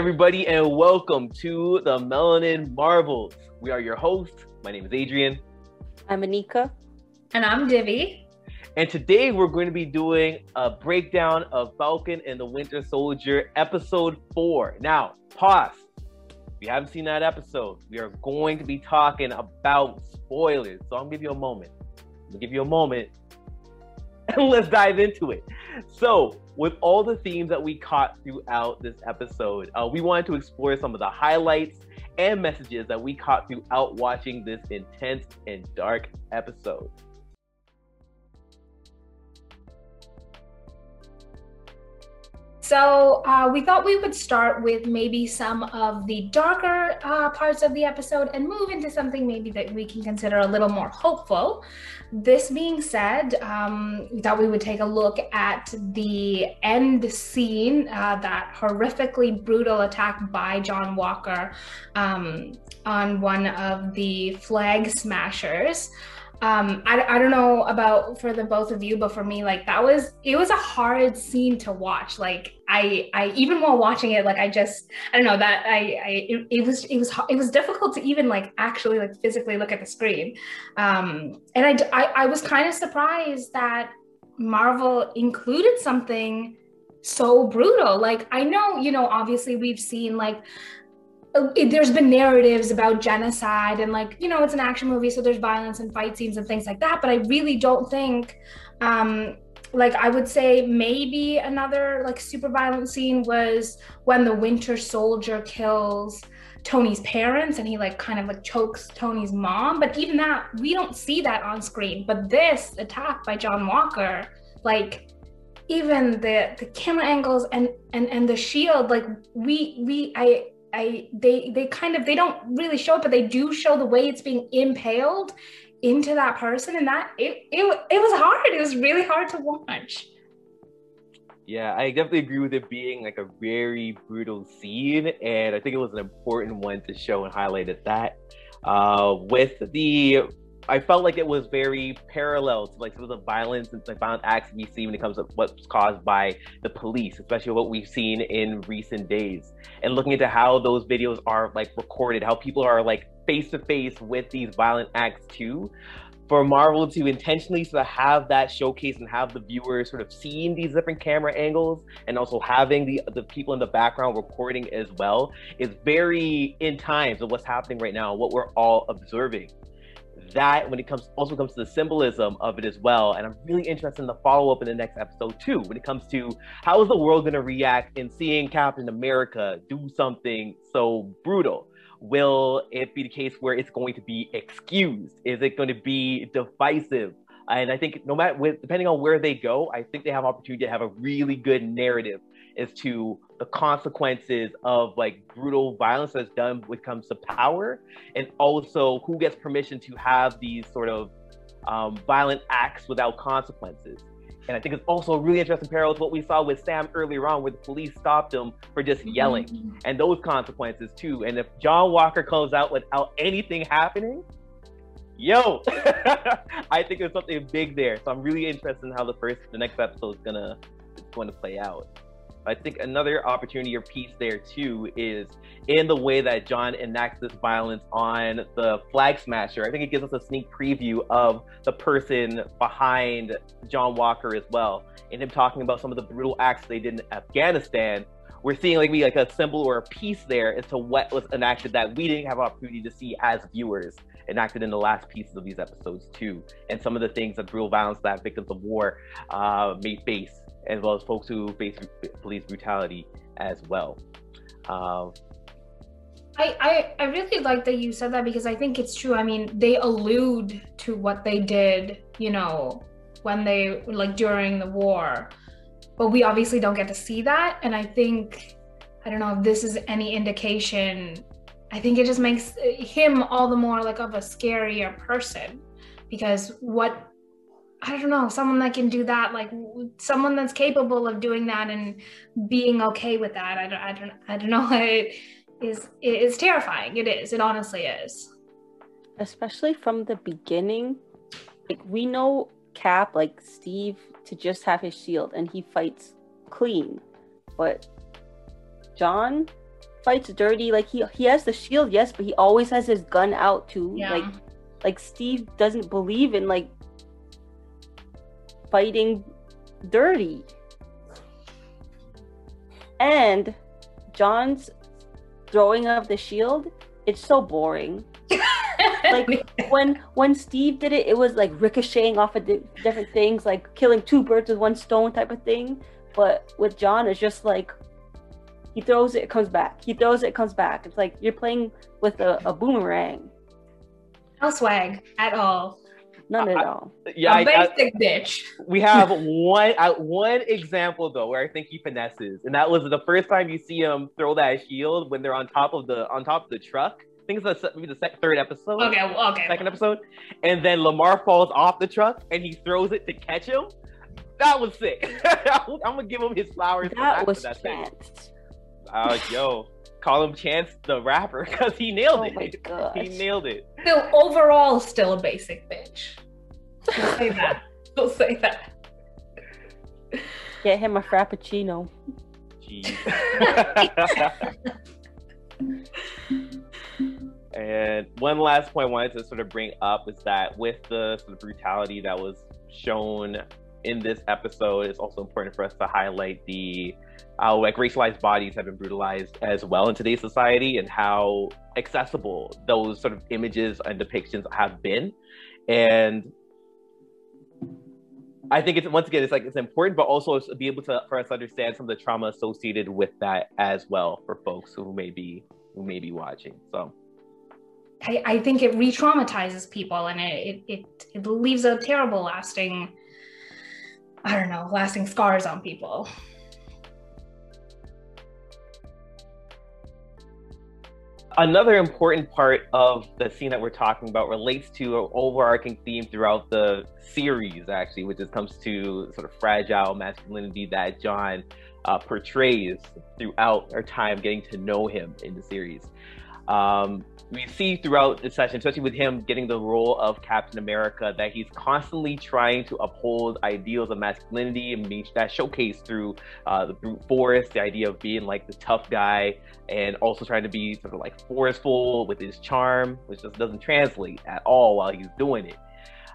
everybody, and welcome to the Melanin Marvels. We are your hosts. My name is Adrian. I'm Anika. And I'm Divi. And today we're going to be doing a breakdown of Falcon and the Winter Soldier episode four. Now, pause. If you haven't seen that episode, we are going to be talking about spoilers. So I'm gonna give you a moment. I'm gonna give you a moment and let's dive into it. So, with all the themes that we caught throughout this episode, uh, we wanted to explore some of the highlights and messages that we caught throughout watching this intense and dark episode. So uh, we thought we would start with maybe some of the darker uh, parts of the episode and move into something maybe that we can consider a little more hopeful. This being said, um, we thought we would take a look at the end scene, uh, that horrifically brutal attack by John Walker um, on one of the flag smashers um I, I don't know about for the both of you but for me like that was it was a hard scene to watch. Like i i even while watching it like i just i don't know that i i it, it was it was it was difficult to even like actually like physically look at the screen. Um and i i, I was kind of surprised that marvel included something so brutal. Like i know you know obviously we've seen like it, there's been narratives about genocide and like you know it's an action movie so there's violence and fight scenes and things like that but i really don't think um like i would say maybe another like super violent scene was when the winter soldier kills tony's parents and he like kind of like chokes tony's mom but even that we don't see that on screen but this attack by john walker like even the the camera angles and and and the shield like we we i I they they kind of they don't really show it, but they do show the way it's being impaled into that person, and that it it it was hard. It was really hard to watch. Yeah, I definitely agree with it being like a very brutal scene, and I think it was an important one to show and highlight at that. Uh, with the I felt like it was very parallel to like some of the violence and like violent acts we see when it comes to what's caused by the police, especially what we've seen in recent days. And looking into how those videos are like recorded, how people are like face to face with these violent acts too. For Marvel to intentionally sort of have that showcase and have the viewers sort of seeing these different camera angles and also having the the people in the background recording as well is very in times of what's happening right now, what we're all observing that when it comes also comes to the symbolism of it as well. And i'm really interested in the follow-up in the next episode too when it comes to how is the world going to react in seeing captain america do something so brutal? Will it be the case where it's going to be excused? Is it going to be divisive? And i think no matter depending on where they go i think they have opportunity to have a really good narrative as to the consequences of like brutal violence that's done when it comes to power, and also who gets permission to have these sort of um, violent acts without consequences. And I think it's also a really interesting parallel to what we saw with Sam earlier on, where the police stopped him for just mm-hmm. yelling, mm-hmm. and those consequences too. And if John Walker comes out without anything happening, yo, I think there's something big there. So I'm really interested in how the first, the next episode is gonna, is going to play out. I think another opportunity or piece there too is in the way that John enacts this violence on the flag smasher. I think it gives us a sneak preview of the person behind John Walker as well, and him talking about some of the brutal acts they did in Afghanistan. We're seeing like we like a symbol or a piece there as to what was enacted that we didn't have opportunity to see as viewers enacted in the last pieces of these episodes too, and some of the things that brutal violence that victims of war uh, may face as well as folks who face police brutality as well. Um, I, I, I really like that you said that because I think it's true. I mean, they allude to what they did, you know, when they like during the war, but we obviously don't get to see that. And I think, I don't know if this is any indication. I think it just makes him all the more like of a scarier person because what I don't know, someone that can do that, like someone that's capable of doing that and being okay with that. I don't, I don't, I don't know. It is, it is terrifying. It is. It honestly is. Especially from the beginning, like we know Cap, like Steve, to just have his shield and he fights clean, but John, fights dirty. Like he he has the shield, yes, but he always has his gun out too. Yeah. Like like Steve doesn't believe in like fighting dirty. And John's throwing of the shield, it's so boring. Like when when Steve did it, it was like ricocheting off of di- different things, like killing two birds with one stone type of thing. But with John, it's just like he throws it, it comes back. He throws it, it comes back. It's like you're playing with a, a boomerang. no swag at all. None at I- all. Yeah, a I, I, basic bitch. we have one uh, one example though where I think he finesses, and that was the first time you see him throw that shield when they're on top of the on top of the truck. I think it's the, maybe the sec- third episode, Okay, okay. second episode, and then Lamar falls off the truck and he throws it to catch him. That was sick. I'm gonna give him his flowers. for That for was that thing. chance. Uh, yo, call him Chance the rapper because he nailed Oh it. my gosh. He nailed it. Still, overall, still a basic bitch. We'll say that. We'll say that. Get him a frappuccino. Jeez. and one last point I wanted to sort of bring up is that with the sort of brutality that was shown in this episode, it's also important for us to highlight the how like racialized bodies have been brutalized as well in today's society and how accessible those sort of images and depictions have been. And I think it's once again it's like it's important, but also be able to for us to understand some of the trauma associated with that as well for folks who may be who may be watching. So I, I think it re-traumatizes people and it it it leaves a terrible lasting I don't know, lasting scars on people. another important part of the scene that we're talking about relates to an overarching theme throughout the series, actually, which is comes to sort of fragile masculinity that John uh, portrays throughout our time getting to know him in the series. Um, we see throughout the session, especially with him getting the role of Captain America, that he's constantly trying to uphold ideals of masculinity and being that showcased through uh, the brute force, the idea of being like the tough guy, and also trying to be sort of like forceful with his charm, which just doesn't translate at all while he's doing it.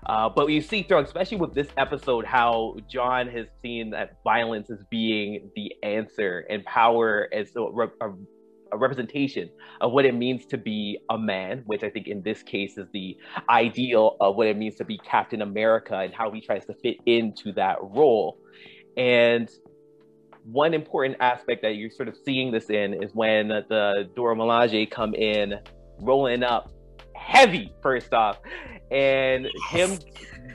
Uh, but you see through, especially with this episode, how John has seen that violence as being the answer and power as a, a, a representation of what it means to be a man, which I think in this case is the ideal of what it means to be Captain America and how he tries to fit into that role. And one important aspect that you're sort of seeing this in is when the Dora Milaje come in rolling up heavy first off and him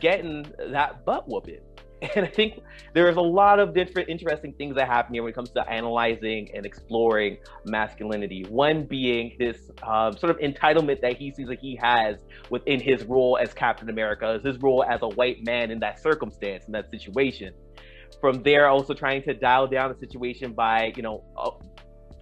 getting that butt whooping and i think there's a lot of different interesting things that happen here when it comes to analyzing and exploring masculinity. One being this um, sort of entitlement that he sees that he has within his role as captain america as his role as a white man in that circumstance in that situation. From there also trying to dial down the situation by you know uh,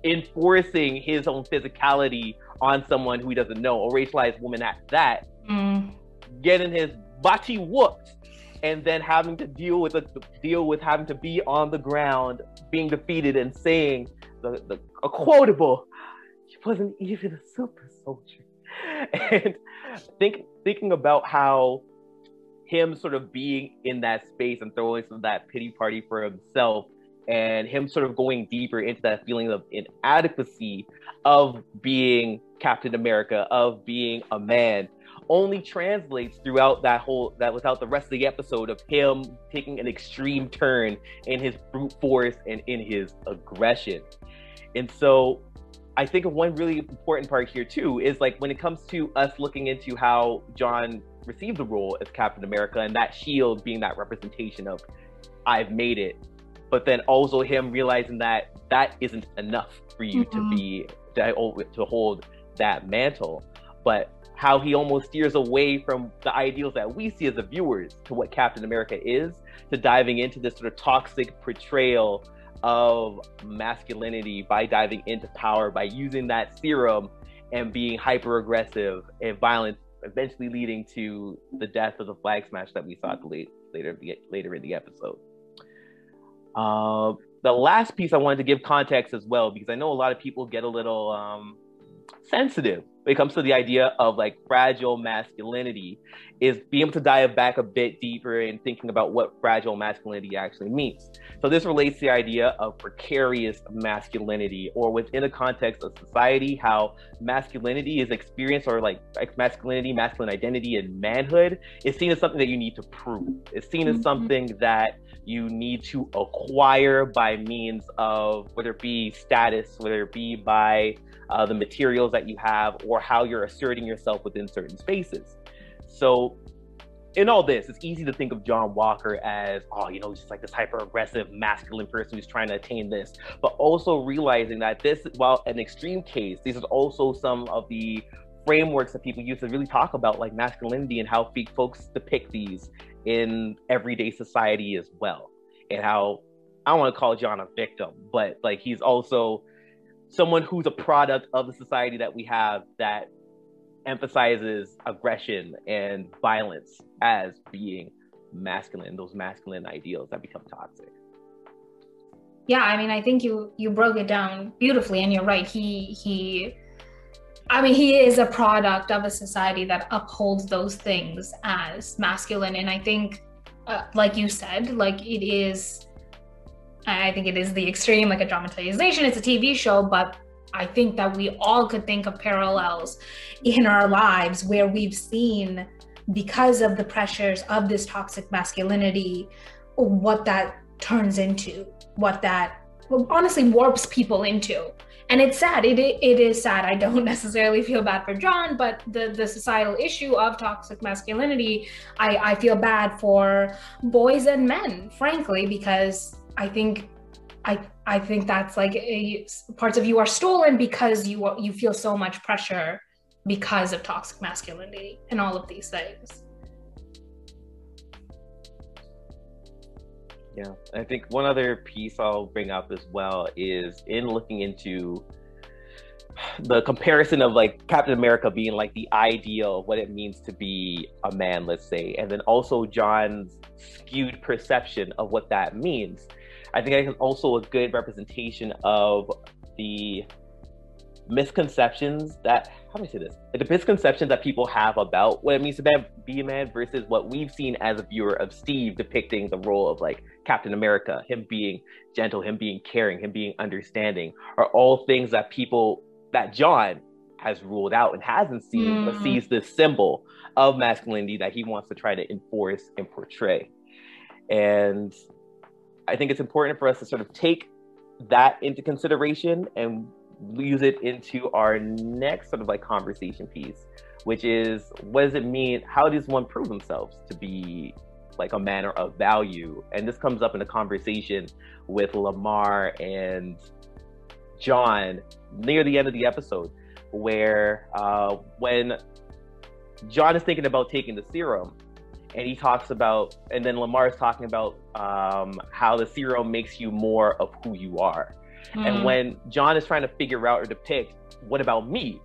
enforcing his own physicality on someone who he doesn't know. A racialized woman at that. Mm. getting his body whooped and then having to deal with a, deal with having to be on the ground being defeated and saying the, the a quotable she wasn't even a super soldier. And think thinking about how him sort of being in that space and throwing some of that pity party for himself and him sort of going deeper into that feeling of inadequacy of being Captain America, of being a man, only translates throughout that whole that without the rest of the episode of him taking an extreme turn in his brute force and in his aggression. And so I think of one really important part here too is like when it comes to us looking into how John received the role as Captain America and that shield being that representation of I've made it, but then also him realizing that that isn't enough for you Mhm. to be to hold that mantle, but how he almost steers away from the ideals that we see as the viewers to what Captain America is, to diving into this sort of toxic portrayal of masculinity by diving into power, by using that serum and being hyper aggressive and violent, eventually leading to the death of the flag smash that we saw at the late, later later in the episode. Um, the last piece I wanted to give context as well, because I know a lot of people get a little um, sensitive when it comes to the idea of like fragile masculinity, is being able to dive back a bit deeper and thinking about what fragile masculinity actually means. So this relates to the idea of precarious masculinity, or within the context of society, how masculinity is experienced, or like masculinity, masculine identity, and manhood is seen as something that you need to prove. It's seen as mm-hmm. something that you need to acquire by means of whether it be status, whether it be by uh, the materials that you have, or how you're asserting yourself within certain spaces. So, in all this, it's easy to think of John Walker as, oh, you know, just like this hyper aggressive, masculine person who's trying to attain this, but also realizing that this, while an extreme case, these are also some of the frameworks that people use to really talk about like masculinity and how folks depict these in everyday society as well. And how I don't want to call John a victim, but like he's also someone who's a product of the society that we have that emphasizes aggression and violence as being masculine, those masculine ideals that become toxic. Yeah, I mean, I think you you broke it down beautifully, and you're right. He he, I mean, he is a product of a society that upholds those things as masculine, and I think, uh, like you said, like it is. I think it is the extreme, like a dramatization. It's a TV show, but I think that we all could think of parallels in our lives where we've seen, because of the pressures of this toxic masculinity, what that turns into, what that honestly warps people into. And it's sad. It, it is sad. I don't necessarily feel bad for John, but the, the societal issue of toxic masculinity, I, I feel bad for boys and men, frankly, because I think I I think that's like a, parts of you are stolen because you you feel so much pressure because of toxic masculinity and all of these things. Yeah, I think one other piece I'll bring up as well is in looking into the comparison of like Captain America being like the ideal of what it means to be a man, let's say, and then also John's skewed perception of what that means. I think it's also a good representation of the misconceptions that how do I say this? The misconceptions that people have about what it means to be a man versus what we've seen as a viewer of Steve depicting the role of like Captain America, him being gentle, him being caring, him being understanding, are all things that people that John has ruled out and hasn't seen, mm. but sees this symbol of masculinity that he wants to try to enforce and portray. And I think it's important for us to sort of take that into consideration and use it into our next sort of like conversation piece, which is what does it mean? How does one prove themselves to be like a manner of value? And this comes up in a conversation with Lamar and John near the end of the episode, where uh, when John is thinking about taking the serum, and he talks about, and then Lamar is talking about um, how the serum makes you more of who you are. Mm. And hmm. when John is trying to figure out or depict, what about me?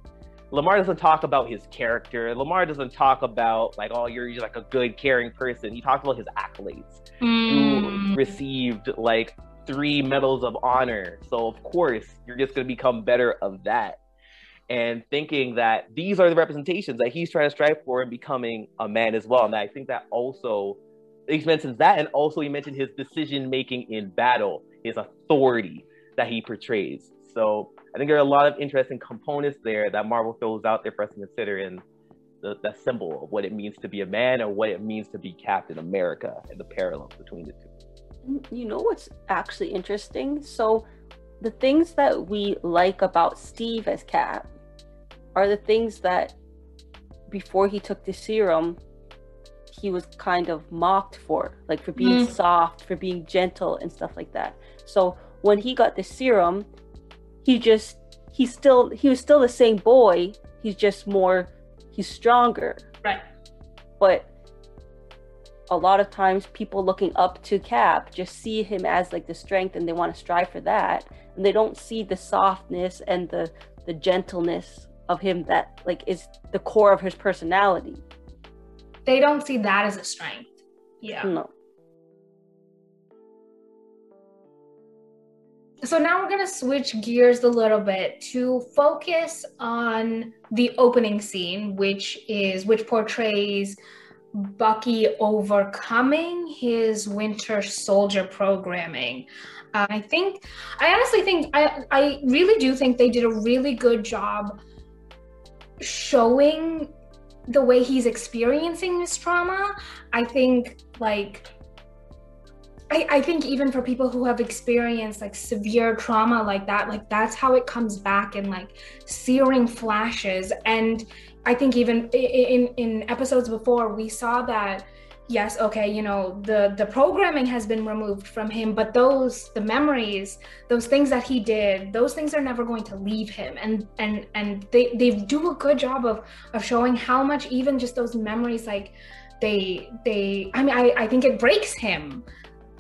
Lamar doesn't talk about his character. Lamar doesn't talk about like, oh, you're like a good, caring person. He talks about his accolades. Mm. Who received like three medals of honor. So of course, you're just gonna become better of that and thinking that these are the representations that he's trying to strive for and becoming a man as well. And I think that also he mentions that, and also he mentioned his decision making in battle, his authority that he portrays. So I think there are a lot of interesting components there that Marvel throws out there for us to consider in the, the symbol of what it means to be a man or what it means to be Captain America and the parallels between the two. You know what's actually interesting? So the things that we like about Steve as Cap are the things that before he took the serum he was kind of mocked for like for being mm. soft for being gentle and stuff like that so when he got the serum he just he's still he was still the same boy he's just more he's stronger right but a lot of times people looking up to cap just see him as like the strength and they want to strive for that and they don't see the softness and the the gentleness of him that like is the core of his personality. They don't see that as a strength. Yeah. No. So now we're going to switch gears a little bit to focus on the opening scene which is which portrays bucky overcoming his winter soldier programming. Uh, i think i honestly think i i really do think they did a really good job showing the way he's experiencing this trauma. I think like I, I think even for people who have experienced like severe trauma like that, like that's how it comes back in like searing flashes. And I think even in in episodes before, we saw that yes, okay, you know, the the programming has been removed from him, but those the memories, those things that he did, those things are never going to leave him. And and and they they do a good job of of showing how much even just those memories like they they I mean I, I think it breaks him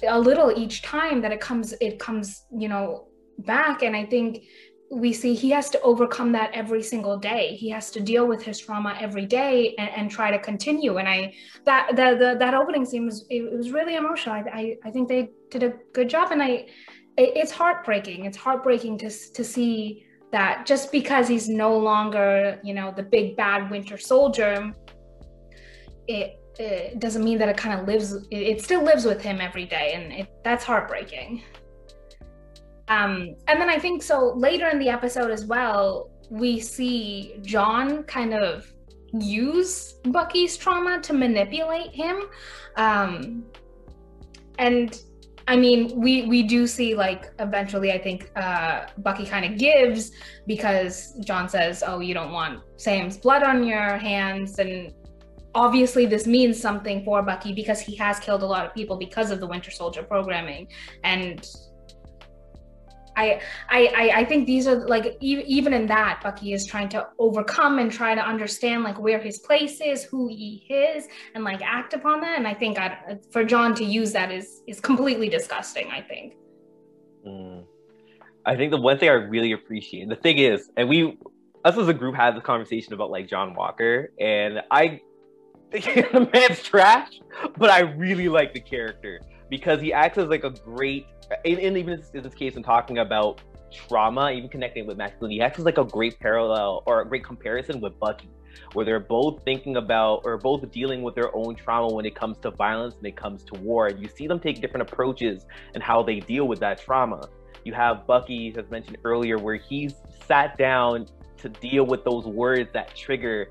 a little each time that it comes it comes you know back. And i think we see he has to overcome that every single day. He has to deal with his trauma every day and, and try to continue. And i that the, the that opening scene was it, was really emotional. I, I, I think they did a good job. And i it, it's heartbreaking. It's heartbreaking to to see that just because he's no longer you know the big bad winter soldier it it doesn't mean that it kind of lives it, still lives with him every day and it, that's heartbreaking um and then i think so later in the episode as well we see john kind of use bucky's trauma to manipulate him um and I mean, we we do see like eventually. I think uh, Bucky kind of gives because John says, "Oh, you don't want Sam's blood on your hands," and obviously this means something for Bucky because he has killed a lot of people because of the Winter Soldier programming and I, I I think these are like even in that Bucky is trying to overcome and try to understand like where his place is, who he is, and like act upon that. And I think I, for John to use that is is completely disgusting. I think. Mm. I think the one thing I really appreciate, the thing is, and we us as a group had this conversation about like John Walker, and I the man's trash, but I really like the character because he acts as like a great, and, and even in this case, in talking about trauma, even connecting with masculinity, he acts as like a great parallel or a great comparison with Bucky, where they're both thinking about or both dealing with their own trauma when it comes to violence and it comes to war. And you see them take different approaches and how they deal with that trauma. You have Bucky, as mentioned earlier, where he's sat down to deal with those words that trigger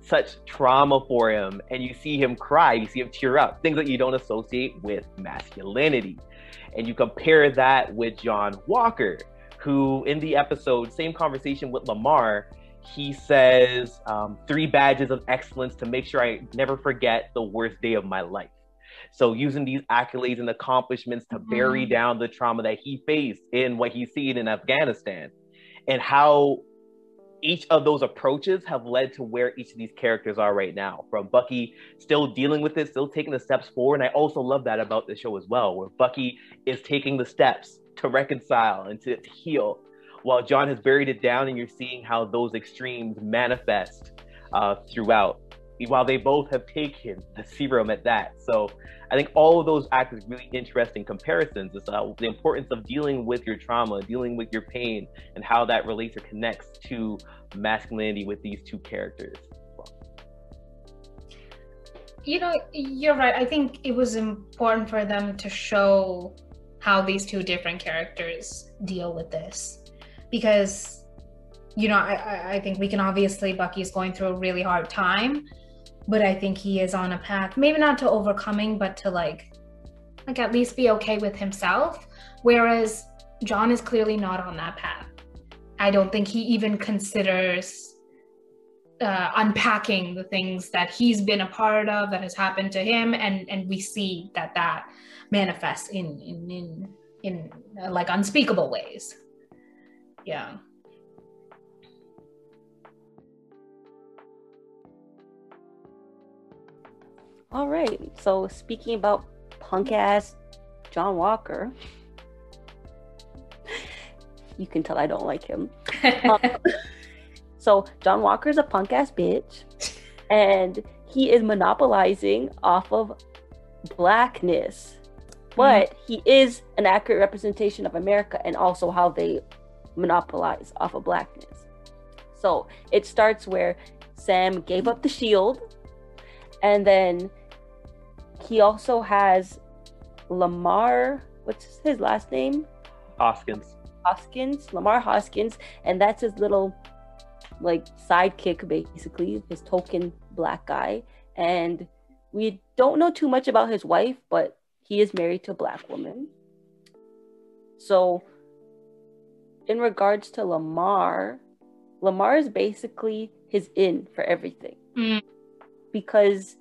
such trauma for him and you see him cry you see him tear up things that you don't associate with masculinity and you compare that with john walker who in the episode same conversation with Lamar, he says um, three badges of excellence to make sure i never forget the worst day of my life so using these accolades and accomplishments to bury mm-hmm. down the trauma that he faced in what he's seen in afghanistan and how each of those approaches have led to where each of these characters are right now. From Bucky still dealing with it, still taking the steps forward. And I also love that about the show as well, where Bucky is taking the steps to reconcile and to, to heal, while John has buried it down, and you're seeing how those extremes manifest uh, throughout. While they both have taken the serum at that. So I think all of those act as really interesting comparisons. It's uh, the importance of dealing with your trauma, dealing with your pain, and how that relates or connects to masculinity with these two characters. You know, you're right. I think it was important for them to show how these two different characters deal with this because you know I, I think we can obviously bucky's going through a really hard time but I think he is on a path, maybe not to overcoming, but to like, like at least be okay with himself. Whereas John is clearly not on that path. I don't think he even considers uh, unpacking the things that he's been a part of that has happened to him, and and we see that that manifests in in in in uh, like unspeakable ways. Yeah. All right. So speaking about punk ass John Walker, you can tell I don't like him. um, so John Walker is a punk ass bitch, and he is monopolizing off of blackness. but mm-hmm. he is an accurate representation of America and also how they monopolize off of blackness. So it starts where Sam gave up the shield, and then he also has Lamar. What's his last name? Hoskins. Hoskins, Lamar Hoskins, and that's his little like sidekick, basically, his token black guy. And we don't know too much about his wife, but he is married to a black woman. So, in regards to Lamar, Lamar is basically his in for everything. Mm. Because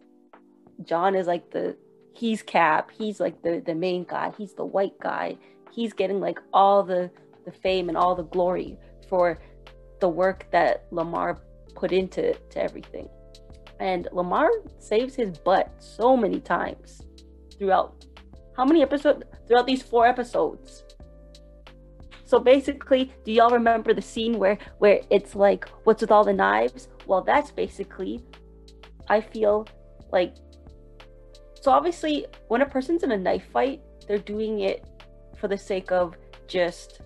John is like the he's Cap, he's like the the main guy, he's the white guy. He's getting like all the the fame and all the glory for the work that Lamar put into to everything. And Lamar saves his butt so many times throughout how many episodes throughout these four episodes? So basically, do y'all remember the scene where where it's like what's with all the knives? Well, that's basically I feel like so obviously when a person's in a knife fight, they're doing it for the sake of just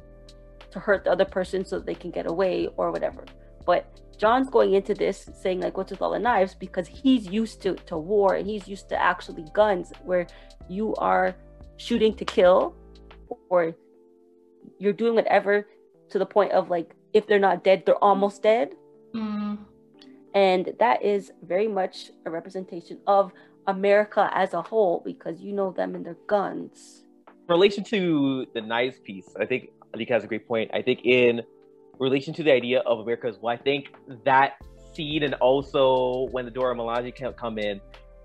to hurt the other person so they can get away or whatever. But John's going into this saying like what's with all the knives because he's used to to war and he's used to actually guns where you are shooting to kill or you're doing whatever to the point of like if they're not dead they're almost dead mm. and that is very much a representation of america as a whole because you know them and their guns in relation to the knives piece i think Anika has a great point i think in relation to the idea of america as well i think that scene and also when the dora milaje come in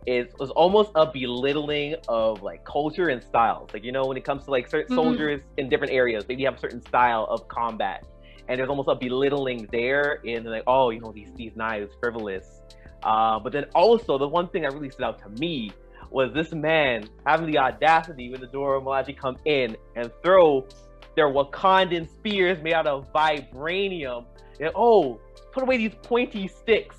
is was almost a belittling of like culture and styles. Like you know, when it comes to like certain mm-hmm. soldiers in different areas, maybe have a certain style of combat, and there's almost a belittling there in like, oh, you know, these these knives frivolous. Uh, but then also the one thing that really stood out to me was this man having the audacity when the Dora Milaje come in and throw their Wakandan spears made out of vibranium. And oh, put away these pointy sticks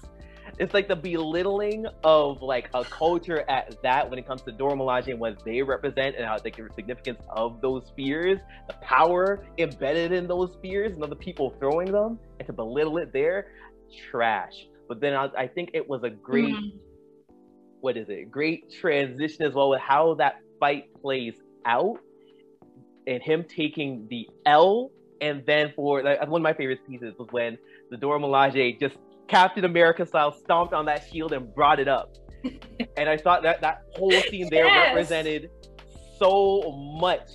it's like the belittling of like a culture at that when it comes to Dora Milaje and what they represent and how the significance of those spears, the power embedded in those spears and other people throwing them, and to belittle it there, trash. But then I, I think it was a great, mm-hmm. what is it? Great transition as well with how that fight plays out, and him taking the L, and then for like, one of my favorite pieces was when the Dora Milaje just Captain America style stomped on that shield and brought it up. and I thought that that whole scene there yes. represented so much.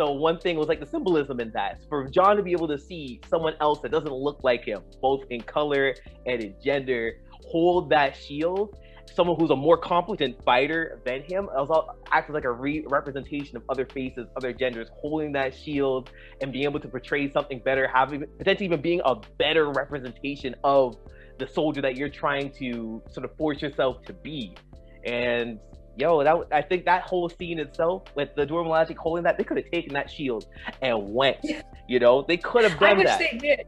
So one thing was like the symbolism in that for John to be able to see someone else that doesn't look like him, both in color and in gender, hold that shield. Someone who's a more competent fighter than him, also acts as like a re- representation of other faces, other genders, holding that shield and being able to portray something better, having potentially even being a better representation of the soldier that you're trying to sort of force yourself to be. And yo, that I think that whole scene itself with the Dora Milaje holding that, they could have taken that shield and went. You know, they could have done I wish that. They did.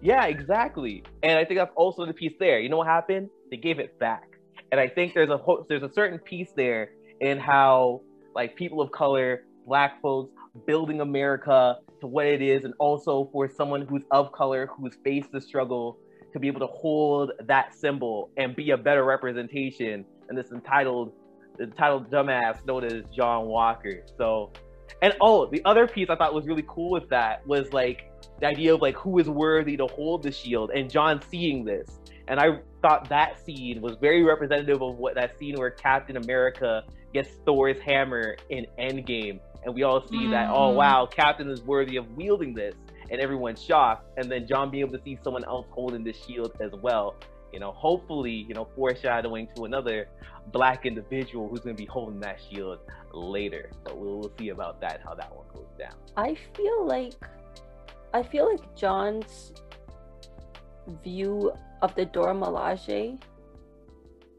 Yeah, exactly. And I think that's also the piece there. You know what happened? They gave it back. And I think there's a ho- there's a certain piece there in how like people of color, black folks building America to what it is, and also for someone who's of color who's faced the struggle to be able to hold that symbol and be a better representation than this entitled entitled dumbass known as John Walker. So and oh, the other piece I thought was really cool with that was like the idea of like who is worthy to hold the shield and John seeing this. And I thought that scene was very representative of what that scene where Captain America gets Thor's hammer in Endgame. And we all see mm. that, oh mm. wow, Captain is worthy of wielding this and everyone's shocked. And then John being able to see someone else holding the shield as well. You know, hopefully, you know, foreshadowing to another black individual who's going to be holding that shield later. But we'll, we'll see about that, how that one goes down. I feel like, I feel like John's view of the Dora Milaje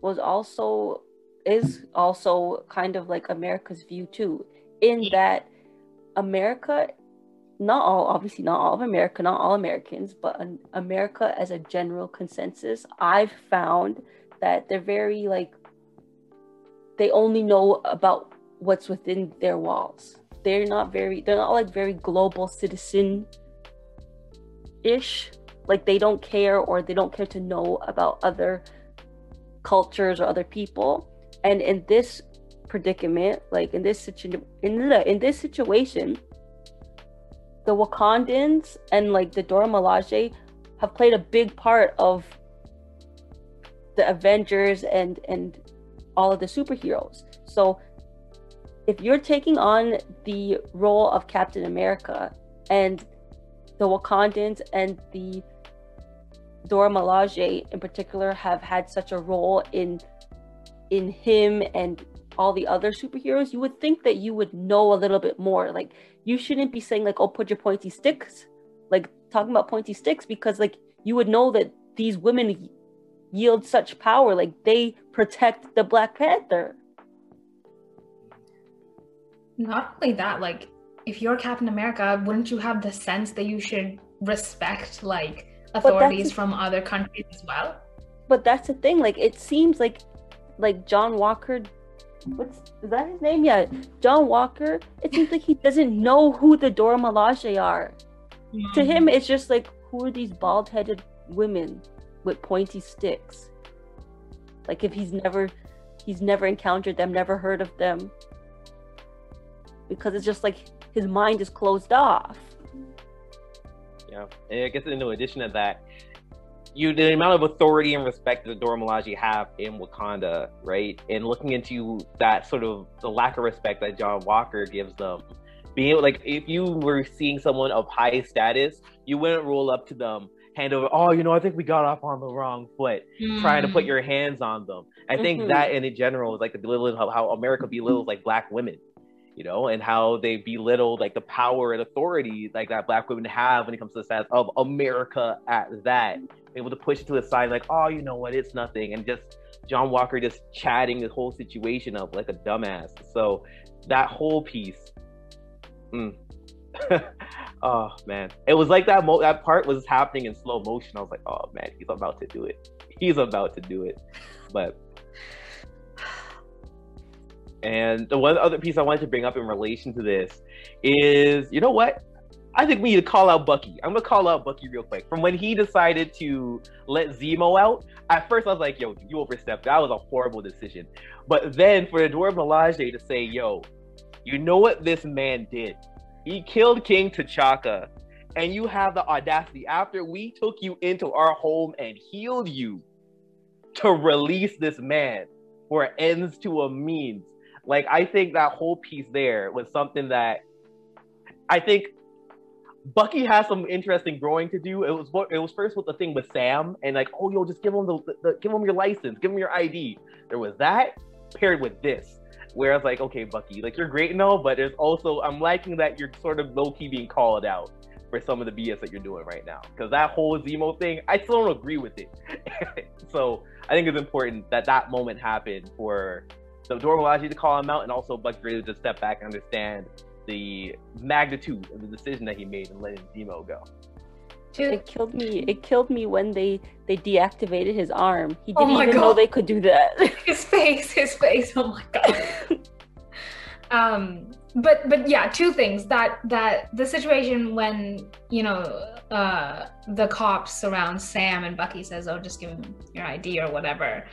was also is also kind of like America's view too, in that America not all, obviously, not all of America, not all Americans, but America as a general consensus, I've found that they're very like, they only know about what's within their walls. They're not very they're not like very global citizen ish. Like they don't care or they don't care to know about other cultures or other people. And in this predicament, like in this situation in in this situation, the Wakandans and like the Dora Milaje have played a big part of the Avengers and and all of the superheroes. So if you're taking on the role of Captain America and the Wakandans and the Dora Milaje in particular have had such a role in in him and all the other superheroes, you would think that you would know a little bit more. Like you shouldn't be saying like, "Oh, put your pointy sticks," like talking about pointy sticks because like you would know that these women yield such power. Like they protect the Black Panther. Not only that, like if you're Captain America, wouldn't you have the sense that you should respect like authorities from other countries as well? But that's the thing. Like it seems like like John Walker what's is that his name? yet? John Walker. It seems like he doesn't know who the Dora Milaje are. To hmm. him, it's just like who are these bald-headed women with pointy sticks? Like if he's never he's never encountered them, never heard of them. Because it's just like his mind is closed off. Yeah. And I guess in addition to that, you the amount of authority and respect that Dora Milaje have in Wakanda, right? And looking into that sort of the lack of respect that John Walker gives them. Being able, like, if you were seeing someone of high status, you wouldn't roll up to them, hand over. Oh, you know, I think we got off on the wrong foot, mm. trying to put hmm. your hands on them. I think mm-hmm. that, in general, is like the belittling how, how America belittles like black women you know, and how they belittle like the power and authority like that black women have when it comes to the status of America at that. Able to push it to the side, like, oh, you know what, it's nothing. And just John Walker just chatting the whole situation up like a dumbass. So that whole piece. Mm. oh man. It was like that mo- that part was happening in slow motion. I was like, oh man, he's about to do it. He's about to do it. But and the one other piece I wanted to bring up in relation to this is, you know what? I think we need to call out Bucky. I'm gonna call out Bucky real quick. From when he decided to let Zemo out, at first I was like, "Yo, you overstepped. That was a horrible decision." But then for the Milaje to say, "Yo, you know what this man did? He killed King T'Chaka, and you have the audacity after we took you into our home and healed you to release this man for ends to a means." Like I think that whole piece there was something that I think Bucky has some interesting growing to do. It was it was first with the thing with Sam and like, oh yo, just give him the, the give him your license, give him your ID. There was that paired with this, where I was like, okay, Bucky, like you're great and all, but there's also I'm liking that you're sort of low key being called out for some of the BS that you're doing right now. Because that whole Zemo thing, I still don't agree with it. so I think it's important that that moment happened for so Dora Milaje to call him out, and also Bucky Grady to step back and understand the magnitude of the decision that he made in letting Zemo go. It killed me. It killed me when they they deactivated his arm. He didn't oh even god. know they could do that. His face, his face. Oh my god. um, but but yeah, two things. That that the situation when you know uh the cops surround Sam and Bucky says, "Oh, just give him your ID or whatever."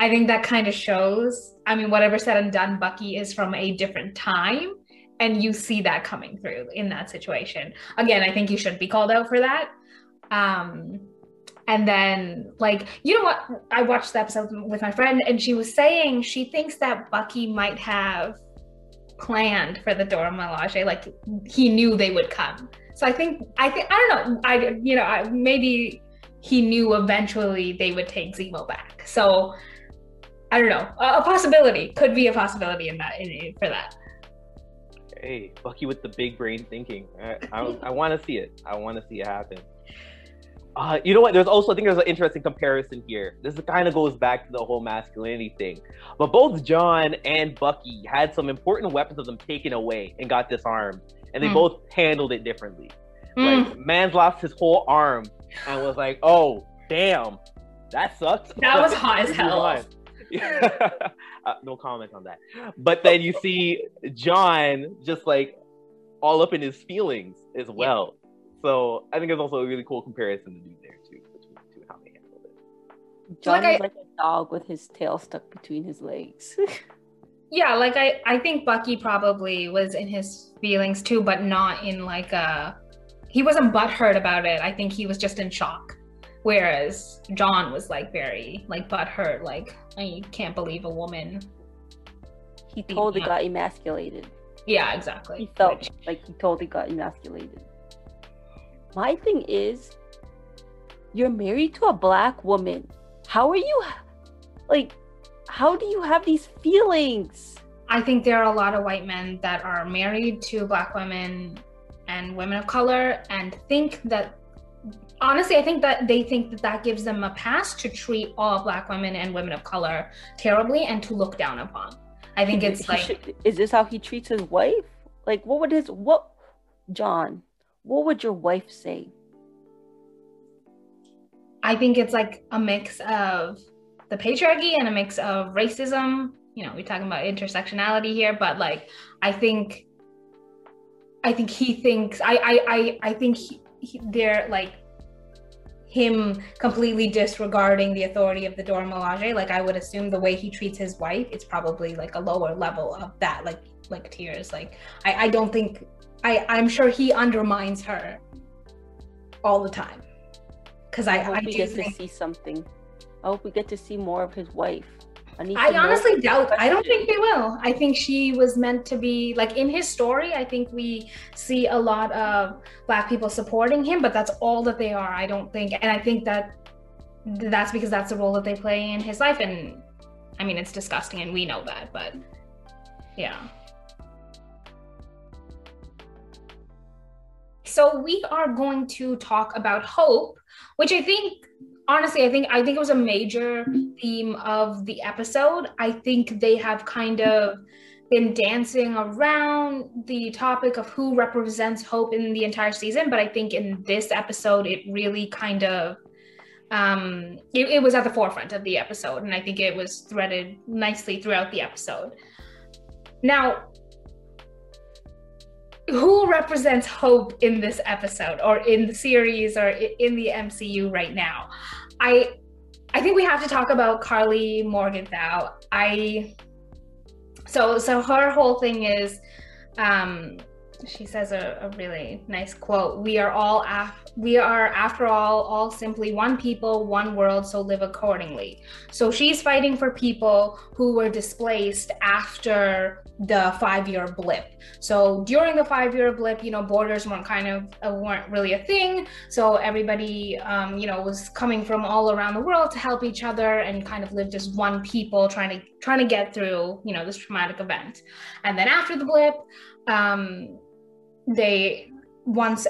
I think that kind of shows. I mean, whatever said and done, Bucky is from a different time, and you see that coming through in that situation. Again, I think you should be called out for that. Um, and then, like, you know what? I watched the episode with my friend, and she was saying she thinks that Bucky might have planned for the Dora Milaje, like he knew they would come. So I think I think I don't know. I you know I, maybe he knew eventually they would take Zemo back. So I don't know. A, possibility could be a possibility in that in, for that. Hey, Bucky with the big brain thinking. I, I, I want to see it. I want to see it happen. Uh, you know what? There's also I think there's an interesting comparison here. This kind of goes back to the whole masculinity thing. But both John and Bucky had some important weapons of them taken away and got disarmed, and they mm. both handled it differently. Mm. Like man's lost his whole arm and was like, "Oh, damn, that sucks." That was hot as hell uh, no comment on that. But then you see John just like all up in his feelings as well. Yeah. So I think it's also a really cool comparison to do there too between the two how they handled it. John like is I, like a dog with his tail stuck between his legs. yeah, like I I think Bucky probably was in his feelings too, but not in like a he wasn't butthurt about it. I think he was just in shock. Whereas John was like very like butthurt, like I can't believe a woman. He totally got emasculated. Yeah, exactly. He felt Which... like he totally got emasculated. My thing is, you're married to a black woman. How are you, like, how do you have these feelings? I think there are a lot of white men that are married to black women and women of color and think that honestly i think that they think that that gives them a pass to treat all black women and women of color terribly and to look down upon. I think it's like should, is this how he treats his wife? Like what would his what john what would your wife say? I think it's like a mix of the patriarchy and a mix of racism. You know we're talking about intersectionality here but like i think i think he thinks i i i, I think he, he, they're like him completely disregarding the authority of the Dora Milaje. Like I would assume the way he treats his wife, it's probably like a lower level of that, like like tears. Like I, I don't think I, I'm sure he undermines her all the time. Cause I, I, hope I we get think... to see something. I hope we get to see more of his wife. I, honestly doubt. I don't think they will. I think she was meant to be like in his story. I think we see a lot of black people supporting him, but that's all that they are. I don't think, and I think that that's because that's the role that they play in his life. And I mean, it's disgusting, and we know that. But yeah. So we are going to talk about hope, which I think honestly, I think I think it was a major theme of the episode. I think they have kind of been dancing around the topic of who represents hope in the entire season, but I think in this episode it really kind of um it, it was at the forefront of the episode and I think it was threaded nicely throughout the episode. Now, who represents hope in this episode or in the series or in the MCU right now? I I think we have to talk about Karli Morgenthau. I so so her whole thing is um she says a, a really nice quote we are all af- we are after all all simply one people one world so live accordingly so she's fighting for people who were displaced after the five year blip. So during the five year blip you know borders weren't kind of uh, weren't really a thing. So everybody um, you know was coming from all around the world to help each other and kind of lived as one people trying to trying to get through you know this traumatic event. And then after the blip um, they once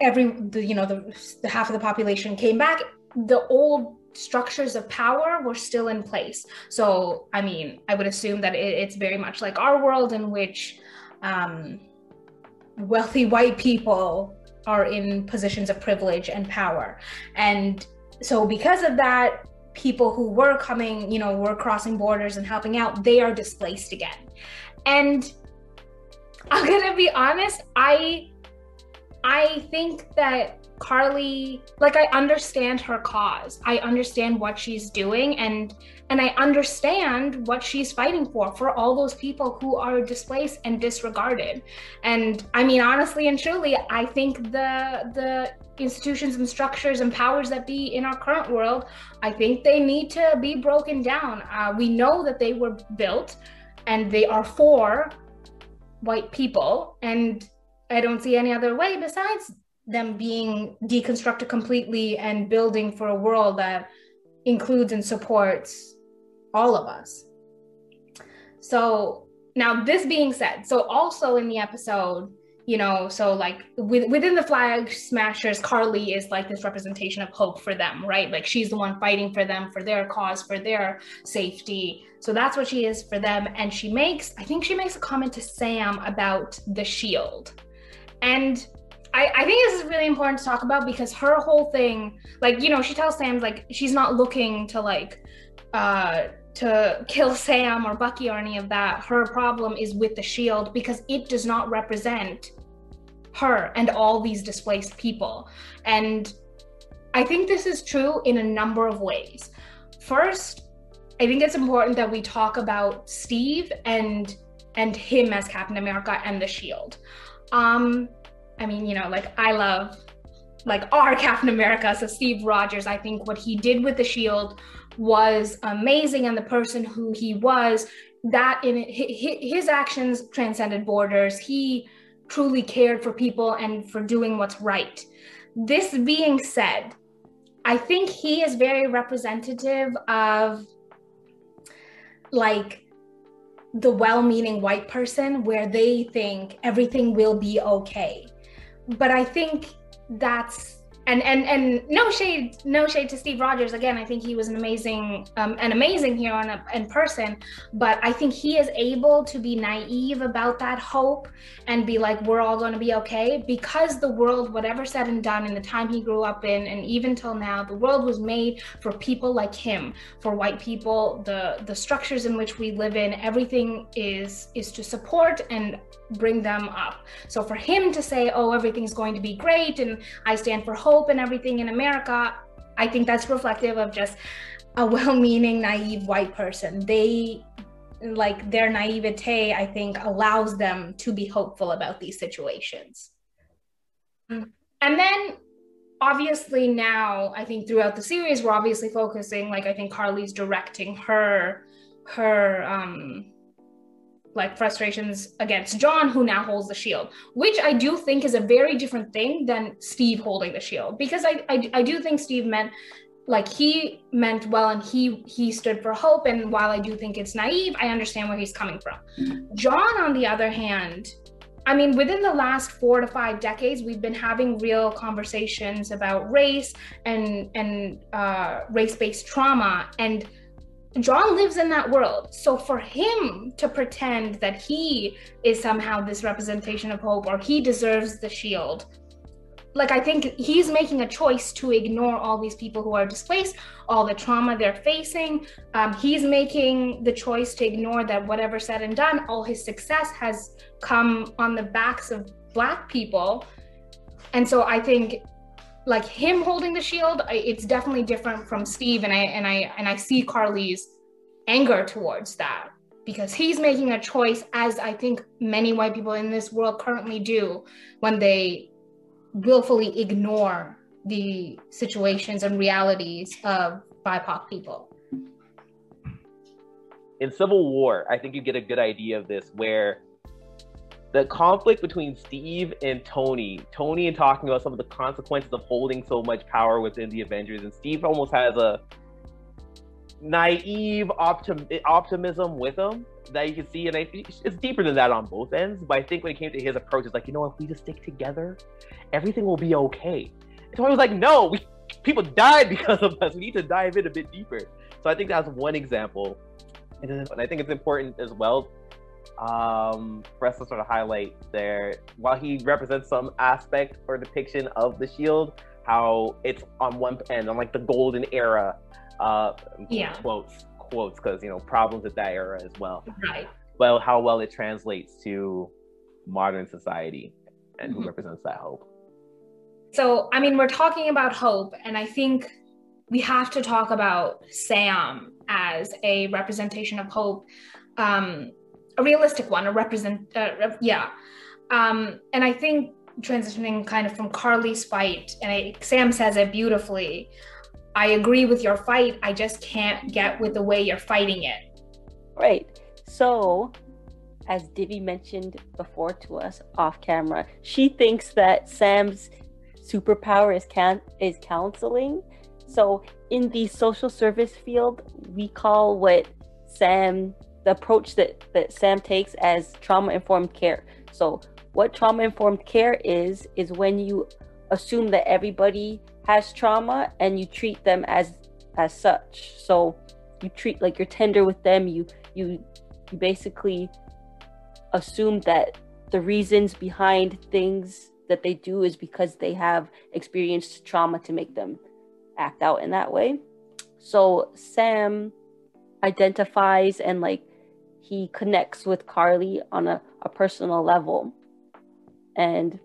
every you know the, the half of the population came back the old structures of power were still in place. So i mean i would assume that it, it's very much like our world in which um, wealthy white people are in positions of privilege and power. And so because of that people who were coming you know were crossing borders and helping out they are displaced again. And I'm gonna be honest, I I think that Karli, like I understand her cause. I understand what she's doing and and I understand what she's fighting for for all those people who are displaced and disregarded. And I mean honestly and truly, I think the the institutions and structures and powers that be in our current world, I think they need to be broken down. Uh, we know that they were built and they are for white people and i don't see any other way besides them being deconstructed completely and building for a world that includes and supports all of us. So now this being said so also in the episode you know so like with, within the flag smashers Karli is like this representation of hope for them right? Like she's the one fighting for them for their cause for their safety. So that's what she is for them. And she makes i think she makes a comment to sam about the shield. And I, I think this is really important to talk about because her whole thing like you know she tells sam like she's not looking to like uh to kill Sam or Bucky or any of that. Her problem is with the shield because it does not represent her and all these displaced people. And I think this is true in a number of ways. First, I think it's important that we talk about Steve and and him as Captain America and the Shield. Um, I mean, you know, like I love like our Captain America, so Steve Rogers. I think what he did with the Shield was amazing, and the person who he was, that in his actions transcended borders. He truly cared for people and for doing what's right. This being said, I think he is very representative of like the well meaning white person where they think everything will be okay. But I think that's and and and no shade no shade to steve rogers again i think he was an amazing um, an amazing hero in, a, in person but i think he is able to be naive about that hope and be like we're all going to be okay because the world whatever said and done in the time he grew up in and even till now the world was made for people like him for white people the the structures in which we live in everything is is to support and bring them up. So for him to say, oh, everything's going to be great and I stand for hope and everything in America, I think that's reflective of just a well meaning, naive white person. They, like their naivete, I think, allows them to be hopeful about these situations. And then obviously now i think throughout the series we're obviously focusing like i think karli's directing her her um like frustrations against John, who now holds the shield, which I do think is a very different thing than Steve holding the shield, because I I, I do think Steve meant like he meant well and he he stood for hope. And while i do think it's naive i understand where he's coming from. John on the other hand i mean within the last four to five decades we've been having real conversations about race and and uh, race-based trauma. And John lives in that world. So for him to pretend that he is somehow this representation of hope or he deserves the shield, like I think he's making a choice to ignore all these people who are displaced, all the trauma they're facing. Um, he's making the choice to ignore that whatever said and done, all his success has come on the backs of Black people. And so I think like him holding the shield it's definitely different from steve and i and i and i see karli's anger towards that because he's making a choice as i think many white people in this world currently do when they willfully ignore the situations and realities of bipoc people. In civil war i think you get a good idea of this where the conflict between Steve and Tony, Tony and talking about some of the consequences of holding so much power within the Avengers, and Steve almost has a naive optim- optimism with him that you can see, and I, it's deeper than that on both ends. But I think when it came to his approach, it's like, you know, if we just stick together, everything will be okay. And Tony was like, no, we, people died because of us. We need to dive in a bit deeper. So I think that's one example, and I think it's important as well um, for us to sort of highlight there. While he represents some aspect or depiction of the shield, how it's on one end, on like the golden era, uh, yeah. quotes, quotes, because you know problems at that era as well. Right. Well, how well it translates to modern society and mm-hmm. who represents that hope. So, I mean, we're talking about hope, and I think we have to talk about Sam as a representation of hope. Um, a realistic one, a represent, uh, yeah. Um, and I think transitioning kind of from Karli's fight, and I, Sam says it beautifully. I agree with your fight. I just can't get with the way you're fighting it. Right. So, as Divi mentioned before to us off camera, she thinks that Sam's superpower is can is counseling. So, in the social service field, we call what Sam the approach that, that Sam takes as trauma informed care. So, what trauma informed care is, is when you assume that everybody has trauma and you treat them as as such. So you treat like you're tender with them. You you you basically assume that the reasons behind things that they do is because they have experienced trauma to make them act out in that way. So Sam identifies and like he connects with Karli on a, a personal level. And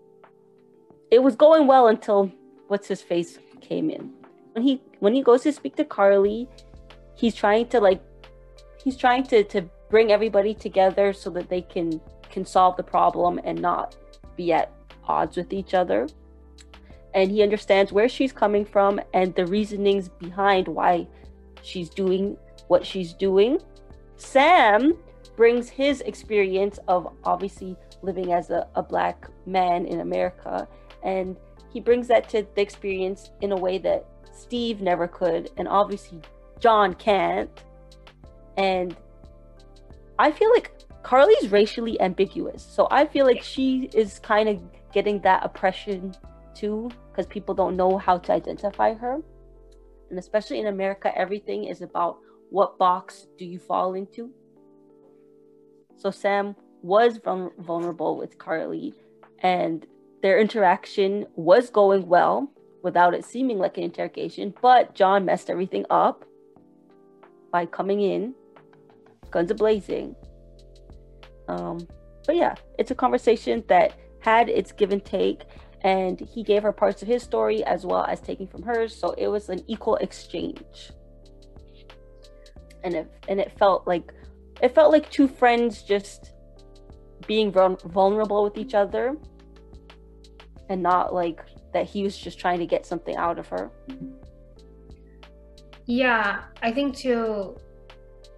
it was going well until what's his face came in. When he when he goes to speak to Karli, he's trying to like he's trying to to bring everybody together so that they can can solve the problem and not be at odds with each other and he understands where she's coming from and the reasonings behind why she's doing what she's doing. Sam brings his experience of obviously living as a, a black man in America and he brings that to the experience in a way that Steve never could and obviously John can't. And I feel like Karli's racially ambiguous. So I feel like she is kind of getting that oppression too because people don't know how to identify her. And especially in America, everything is about what box do you fall into. So Sam was vulnerable with Karli, and their interaction was going well without it seeming like an interrogation. But John messed everything up by coming in, guns a blazing. Um, but yeah, it's a conversation that had its give and take and he gave her parts of his story as well as taking from hers so it was an equal exchange and it and it felt like it felt like two friends just being vulnerable with each other and not like that he was just trying to get something out of her yeah i think too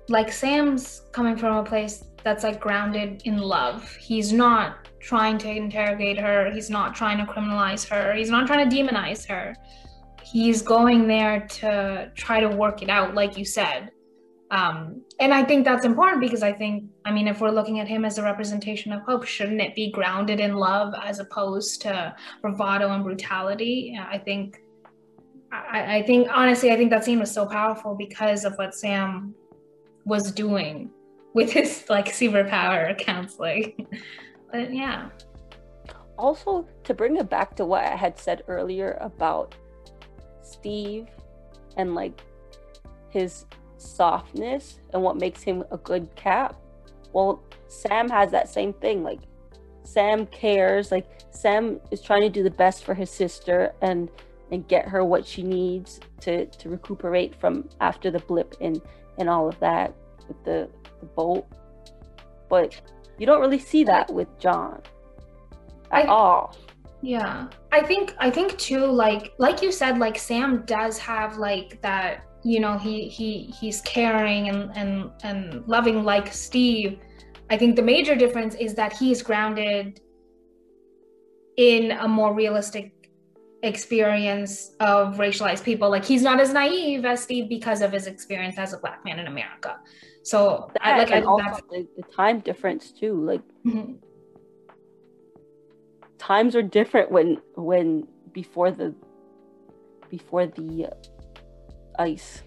like sam's coming from a place that's like grounded in love he's not trying to interrogate her. He's not trying to criminalize her. He's not trying to demonize her. He's going there to try to work it out, like you said. Um, and I think that's important because I think, I mean, if we're looking at him as a representation of hope, shouldn't it be grounded in love as opposed to bravado and brutality? I think, I, I think, honestly, I think that scene was so powerful because of what Sam was doing with his like superpower counseling. but yeah. Also, to bring it back to what I had said earlier about Steve and like his softness and what makes him a good cap. Well, Sam has that same thing. Like, Sam cares. Like, Sam is trying to do the best for his sister and and get her what she needs to to recuperate from after the blip and and all of that with the the boat. But you don't really see that with John at I, all. Yeah. I think I think too like like you said like Sam does have like that you know he he he's caring and and and loving like Steve. I think the major difference is that he's grounded in a more realistic experience of racialized people. Like he's not as naive as Steve because of his experience as a black man in America. So that, I like and I also the, the, time difference too. Like mm-hmm. times are different when when before the before the ice.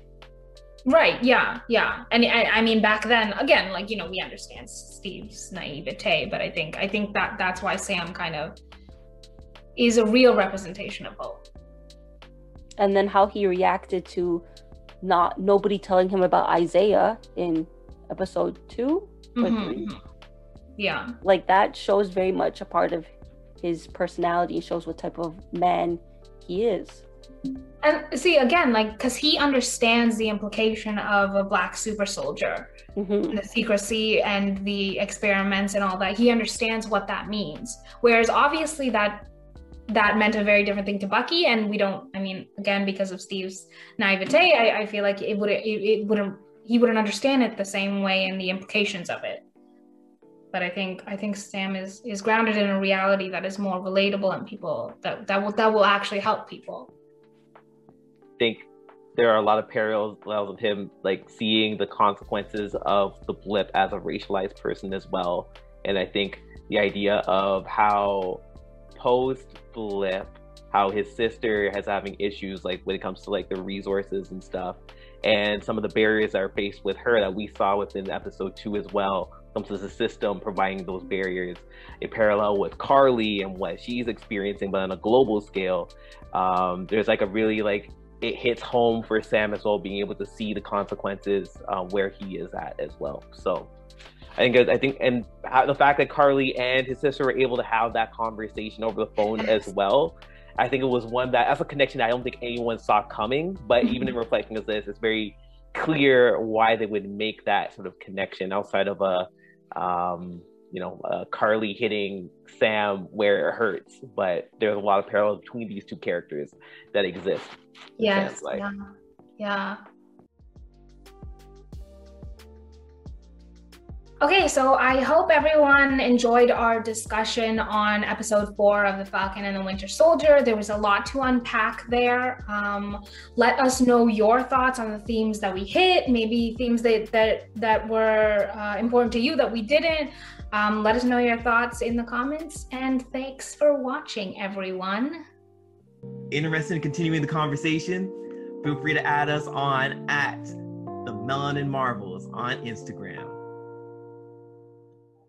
Right. Yeah. Yeah. And I, I mean, back then, again, like you know, we understand Steve's naivete, but I think I think that that's why Sam kind of is a real representation of hope. And then how he reacted to not nobody telling him about Isaiah in episode 2 mm-hmm. 3 mm-hmm. Yeah. Like that shows very much a part of his personality, shows what type of man he is. And see again, like because he understands the implication of a black super soldier, mm-hmm. the secrecy and the experiments and all that. He understands what that means. Whereas obviously that that meant a very different thing to Bucky, and we don't. I mean, again, because of Steve's naivete, I, I feel like it would it, it wouldn't he wouldn't understand it the same way and the implications of it. But I think I think Sam is is grounded in a reality that is more relatable and people that that will that will actually help people. Think there are a lot of parallels of him like seeing the consequences of the blip as a racialized person as well. And I think the idea of how post blip how his sister has having issues like when it comes to like the resources and stuff and some of the barriers that are faced with her that we saw within episode two as well comes to the system providing those barriers in parallel with karli and what she's experiencing but on a global scale um, there's like a really like it hits home for Sam as well, being able to see the consequences uh, where he is at as well. So I think I think and the fact that Karli and his sister were able to have that conversation over the phone as well. I think it was one that that's a connection I don't think anyone saw coming. But even in reflecting of this, it's very clear why they would make that sort of connection outside of a um, you know, uh, Karli hitting Sam where it hurts, but there's a lot of parallels between these two characters that exist. Yes. Yeah. Yeah. Okay, so I hope everyone enjoyed our discussion on episode four of The Falcon and the Winter Soldier. There was a lot to unpack there. Um, let us know your thoughts on the themes that we hit, maybe themes that that that were uh, important to you that we didn't. Um, let us know your thoughts in the comments, and thanks for watching, everyone. Interested in continuing the conversation? Feel free to add us on at the Melanin Marvels on Instagram.